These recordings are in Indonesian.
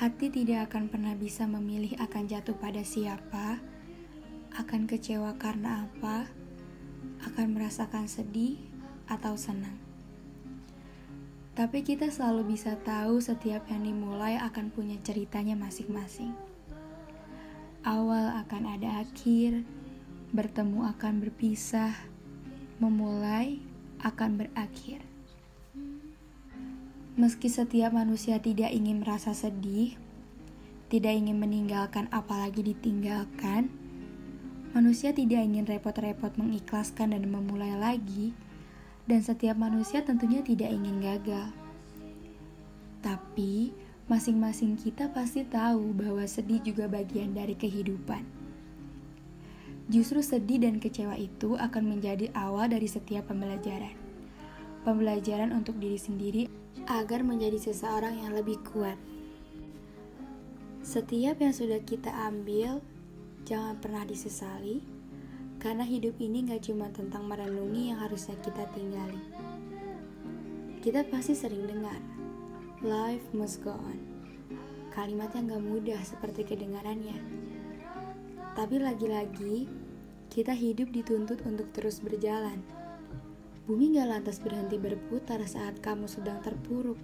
Hati tidak akan pernah bisa memilih akan jatuh pada siapa, akan kecewa karena apa, akan merasakan sedih atau senang. Tapi kita selalu bisa tahu setiap yang dimulai akan punya ceritanya masing-masing. Awal akan ada akhir, bertemu akan berpisah, memulai akan berakhir. Meski setiap manusia tidak ingin merasa sedih, tidak ingin meninggalkan apalagi ditinggalkan, manusia tidak ingin repot-repot mengikhlaskan dan memulai lagi, dan setiap manusia tentunya tidak ingin gagal. Tapi, masing-masing kita pasti tahu bahwa sedih juga bagian dari kehidupan. Justru sedih dan kecewa itu akan menjadi awal dari setiap pembelajaran. Pembelajaran untuk diri sendiri agar menjadi seseorang yang lebih kuat. Setiap yang sudah kita ambil, jangan pernah disesali, karena hidup ini gak cuma tentang merenungi yang harusnya kita tinggali. Kita pasti sering dengar, life must go on. Kalimatnya gak mudah seperti kedengarannya. Tapi lagi-lagi, kita hidup dituntut untuk terus berjalan Bumi gak lantas berhenti berputar saat kamu sedang terpuruk.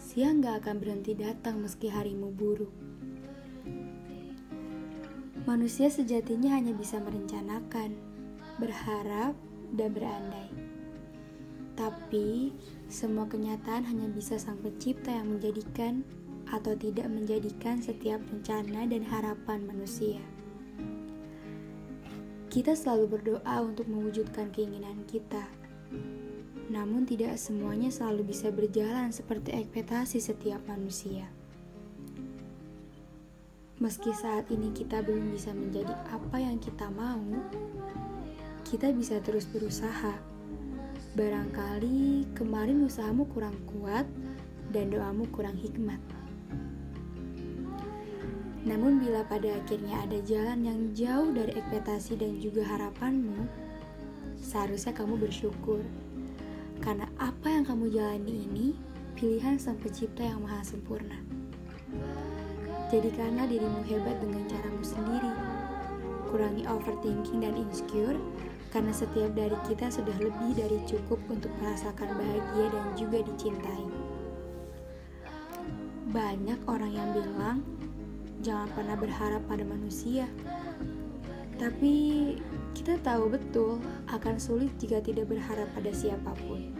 Siang gak akan berhenti datang meski harimu buruk. Manusia sejatinya hanya bisa merencanakan, berharap, dan berandai. Tapi, semua kenyataan hanya bisa sang pencipta yang menjadikan atau tidak menjadikan setiap rencana dan harapan manusia. Kita selalu berdoa untuk mewujudkan keinginan kita. Namun tidak semuanya selalu bisa berjalan seperti ekspektasi setiap manusia. Meski saat ini kita belum bisa menjadi apa yang kita mau, kita bisa terus berusaha. Barangkali kemarin usahamu kurang kuat dan doamu kurang hikmat. Namun bila pada akhirnya ada jalan yang jauh dari ekspektasi dan juga harapanmu, seharusnya kamu bersyukur. Karena apa yang kamu jalani ini pilihan sang pencipta yang maha sempurna. Jadikanlah dirimu hebat dengan caramu sendiri. Kurangi overthinking dan insecure, karena setiap dari kita sudah lebih dari cukup untuk merasakan bahagia dan juga dicintai. Banyak orang yang bilang jangan pernah berharap pada manusia. Tapi kita tahu betul akan sulit jika tidak berharap pada siapa pun.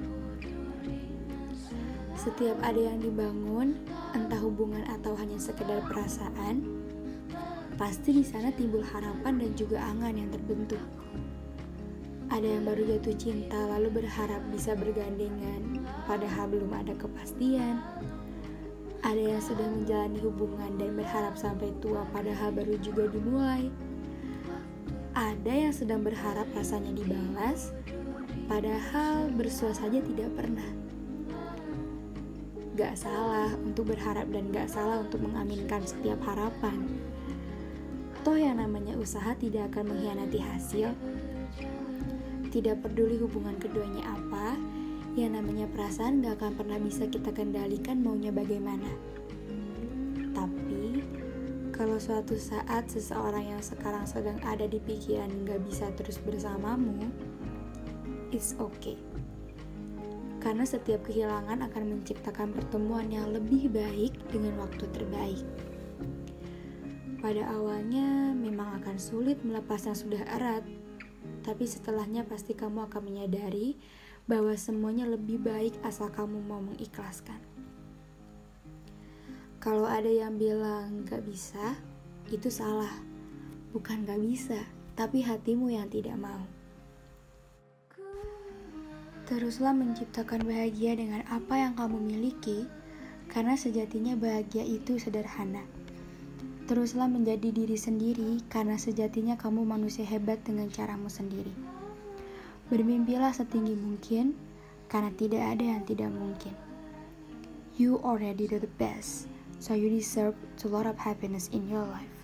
Setiap ada yang dibangun, entah hubungan atau hanya sekedar perasaan, pasti di sana timbul harapan dan juga angan yang terbentuk. Ada yang baru jatuh cinta lalu berharap bisa bergandengan, padahal belum ada kepastian. Ada yang sudah menjalani hubungan dan berharap sampai tua padahal baru juga dimulai. Ada yang sedang berharap rasanya dibalas, padahal bersua saja tidak pernah. Gak salah untuk berharap dan gak salah untuk mengaminkan setiap harapan. Toh yang namanya usaha tidak akan mengkhianati hasil. Tidak peduli hubungan keduanya apa, yang namanya perasaan gak akan pernah bisa kita kendalikan maunya bagaimana. Tapi, kalau suatu saat seseorang yang sekarang sedang ada di pikiran gak bisa terus bersamamu, it's okay. Karena setiap kehilangan akan menciptakan pertemuan yang lebih baik dengan waktu terbaik. Pada awalnya memang akan sulit melepas yang sudah erat, tapi setelahnya pasti kamu akan menyadari bahwa semuanya lebih baik asal kamu mau mengikhlaskan. Kalau ada yang bilang gak bisa, itu salah. Bukan gak bisa, tapi hatimu yang tidak mau. Teruslah menciptakan bahagia dengan apa yang kamu miliki, karena sejatinya bahagia itu sederhana. Teruslah menjadi diri sendiri, karena sejatinya kamu manusia hebat dengan caramu sendiri. Bermimpilah setinggi mungkin, karena tidak ada yang tidak mungkin. You already the best, so you deserve a lot of happiness in your life.